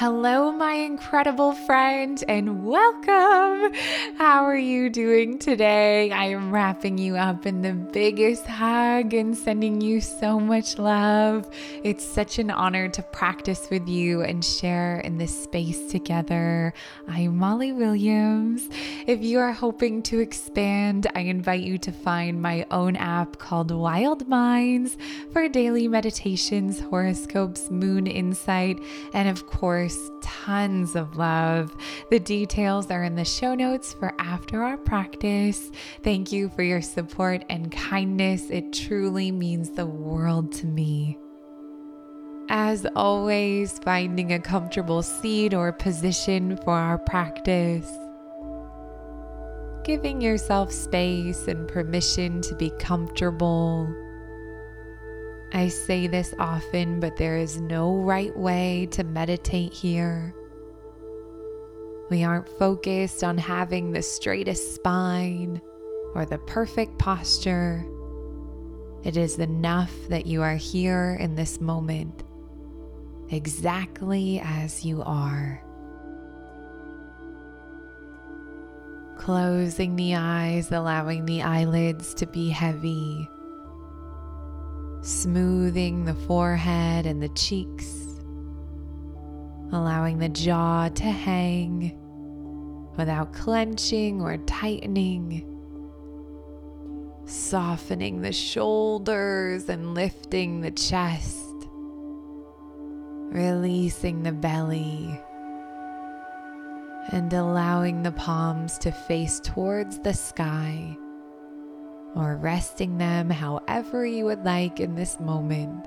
Hello, my incredible friend, and welcome. How are you doing today? I am wrapping you up in the biggest hug and sending you so much love. It's such an honor to practice with you and share in this space together. I'm Molly Williams. If you are hoping to expand, I invite you to find my own app called Wild Minds for daily meditations, horoscopes, moon insight, and of course, course, tons of love. The details are in the show notes for after our practice. Thank you for your support and kindness. It truly means the world to me. As always, finding a comfortable seat or position for our practice. Giving yourself space and permission to be comfortable I say this often, but there is no right way to meditate here. We aren't focused on having the straightest spine or the perfect posture. It is enough that you are here in this moment, exactly as you are. Closing the eyes, allowing the eyelids to be heavy smoothing the forehead and the cheeks, allowing the jaw to hang without clenching or tightening, softening the shoulders and lifting the chest, releasing the belly. And allowing the palms to face towards the sky or resting them however you would like in this moment.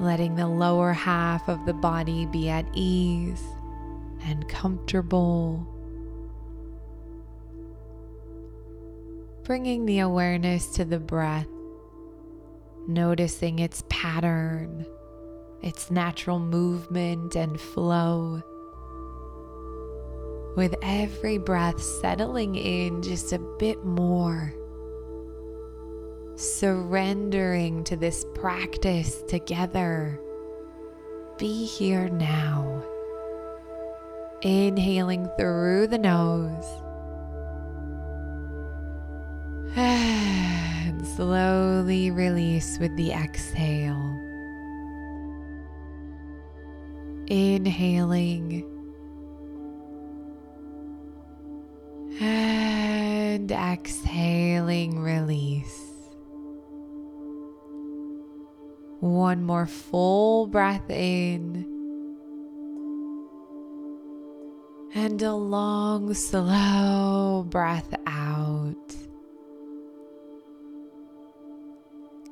Letting the lower half of the body be at ease and comfortable. Bringing the awareness to the breath, noticing its pattern, its natural movement and flow with every breath settling in just a bit more. Surrendering to this practice together. Be here now. Inhaling through the nose. And slowly release with the exhale. Inhaling and exhaling, release. One more full breath in. And a long, slow breath out.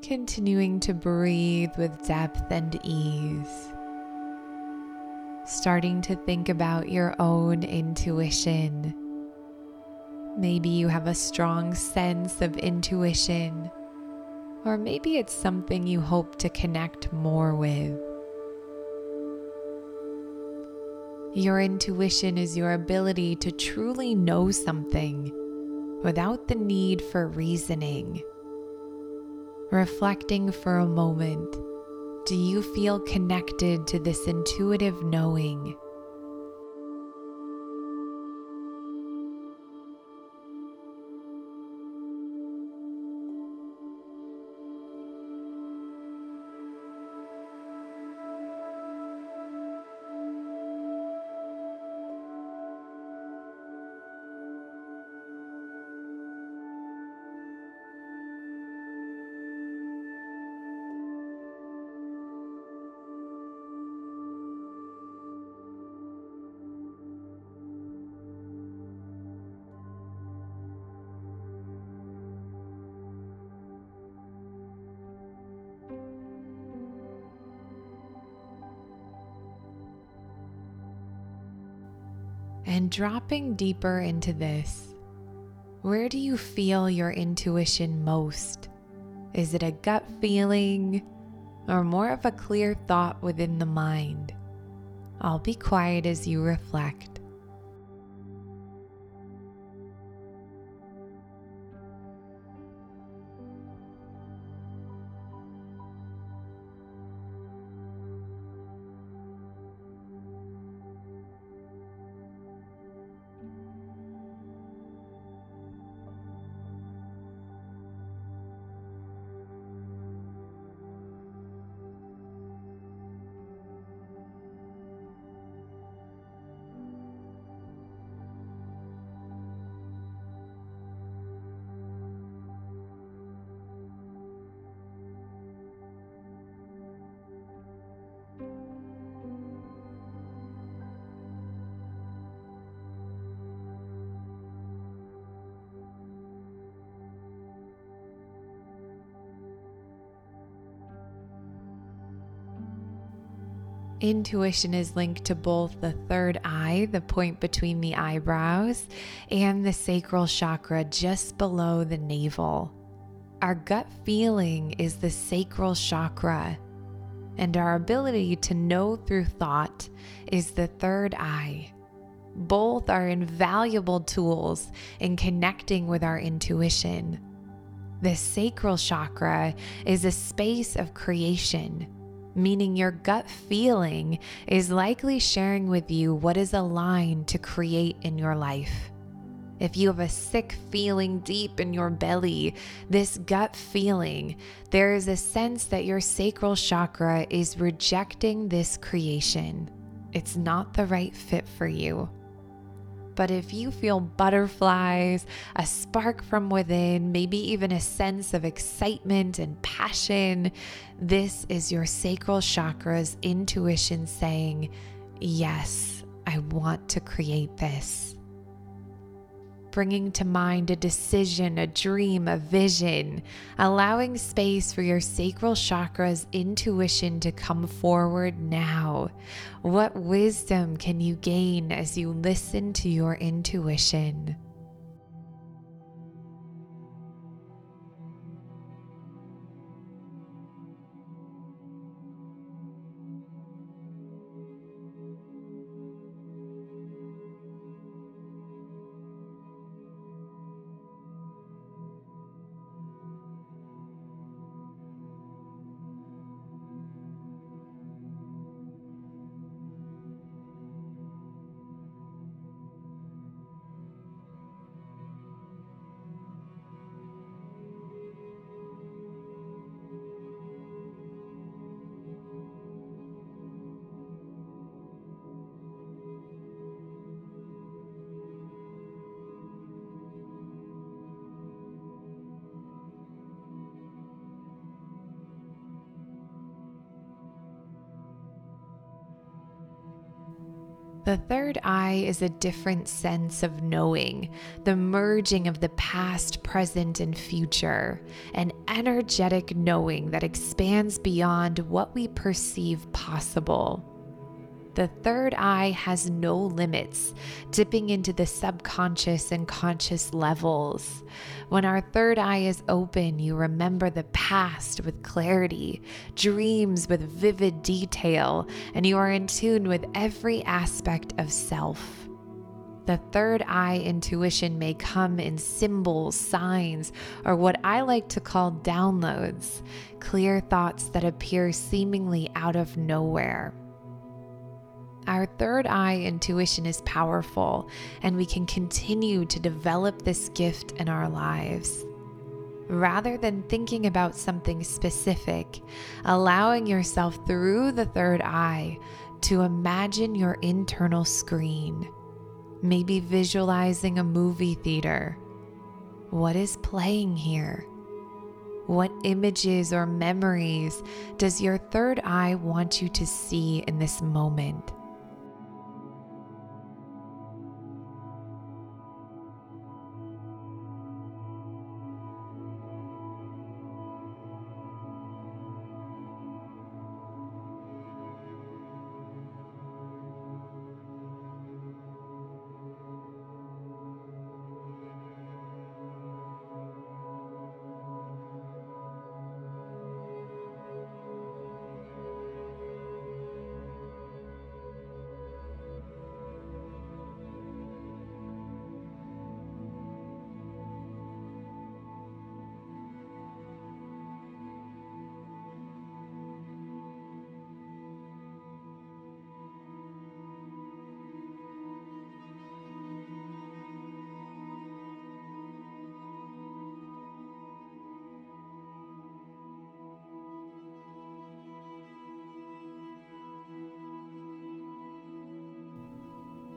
Continuing to breathe with depth and ease. Starting to think about your own intuition Maybe you have a strong sense of intuition, or maybe it's something you hope to connect more with. Your intuition is your ability to truly know something without the need for reasoning. Reflecting for a moment, do you feel connected to this intuitive knowing? And dropping deeper into this, where do you feel your intuition most? Is it a gut feeling or more of a clear thought within the mind? I'll be quiet as you reflect. Intuition is linked to both the third eye, the point between the eyebrows, and the sacral chakra just below the navel. Our gut feeling is the sacral chakra, and our ability to know through thought is the third eye. Both are invaluable tools in connecting with our intuition. The sacral chakra is a space of creation meaning your gut feeling is likely sharing with you what is aligned to create in your life. If you have a sick feeling deep in your belly, this gut feeling, there is a sense that your sacral chakra is rejecting this creation. It's not the right fit for you. But if you feel butterflies, a spark from within, maybe even a sense of excitement and passion, this is your sacral chakra's intuition saying, Yes, I want to create this bringing to mind a decision, a dream, a vision, allowing space for your sacral chakra's intuition to come forward now. What wisdom can you gain as you listen to your intuition? The third eye is a different sense of knowing, the merging of the past, present, and future, an energetic knowing that expands beyond what we perceive possible. The third eye has no limits, dipping into the subconscious and conscious levels. When our third eye is open, you remember the past with clarity, dreams with vivid detail, and you are in tune with every aspect of self. The third eye intuition may come in symbols, signs, or what I like to call downloads, clear thoughts that appear seemingly out of nowhere. Our third eye intuition is powerful, and we can continue to develop this gift in our lives. Rather than thinking about something specific, allowing yourself through the third eye to imagine your internal screen, maybe visualizing a movie theater. What is playing here? What images or memories does your third eye want you to see in this moment?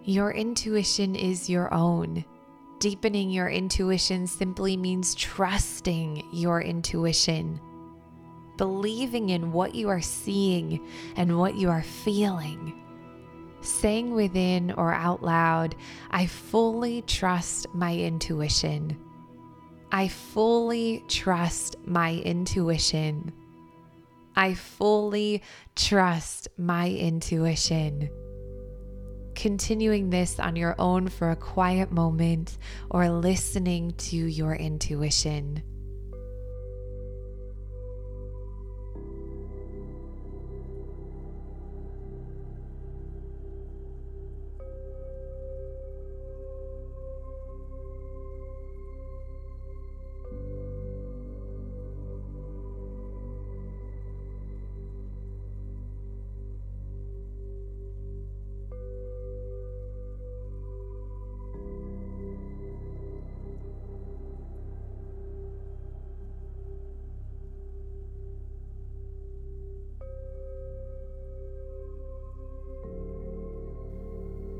Your intuition is your own. Deepening your intuition simply means trusting your intuition, believing in what you are seeing and what you are feeling. Saying within or out loud, I fully trust my intuition. I fully trust my intuition. I fully trust my intuition. Continuing this on your own for a quiet moment or listening to your intuition.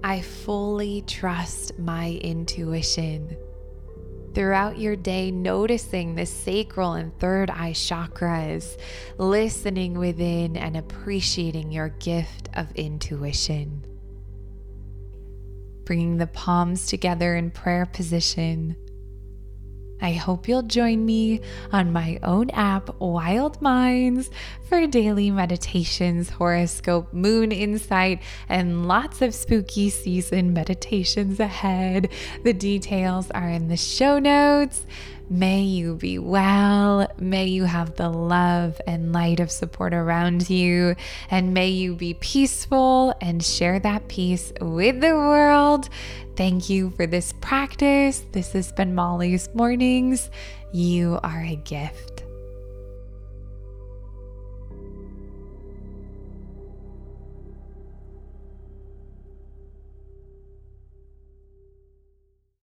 I fully trust my intuition. Throughout your day, noticing the sacral and third eye chakras, listening within and appreciating your gift of intuition. Bringing the palms together in prayer position I hope you'll join me on my own app, Wild Minds, for daily meditations, horoscope, moon insight, and lots of spooky season meditations ahead. The details are in the show notes. May you be well. May you have the love and light of support around you. And may you be peaceful and share that peace with the world. Thank you for this practice. This has been Molly's Mornings. You are a gift.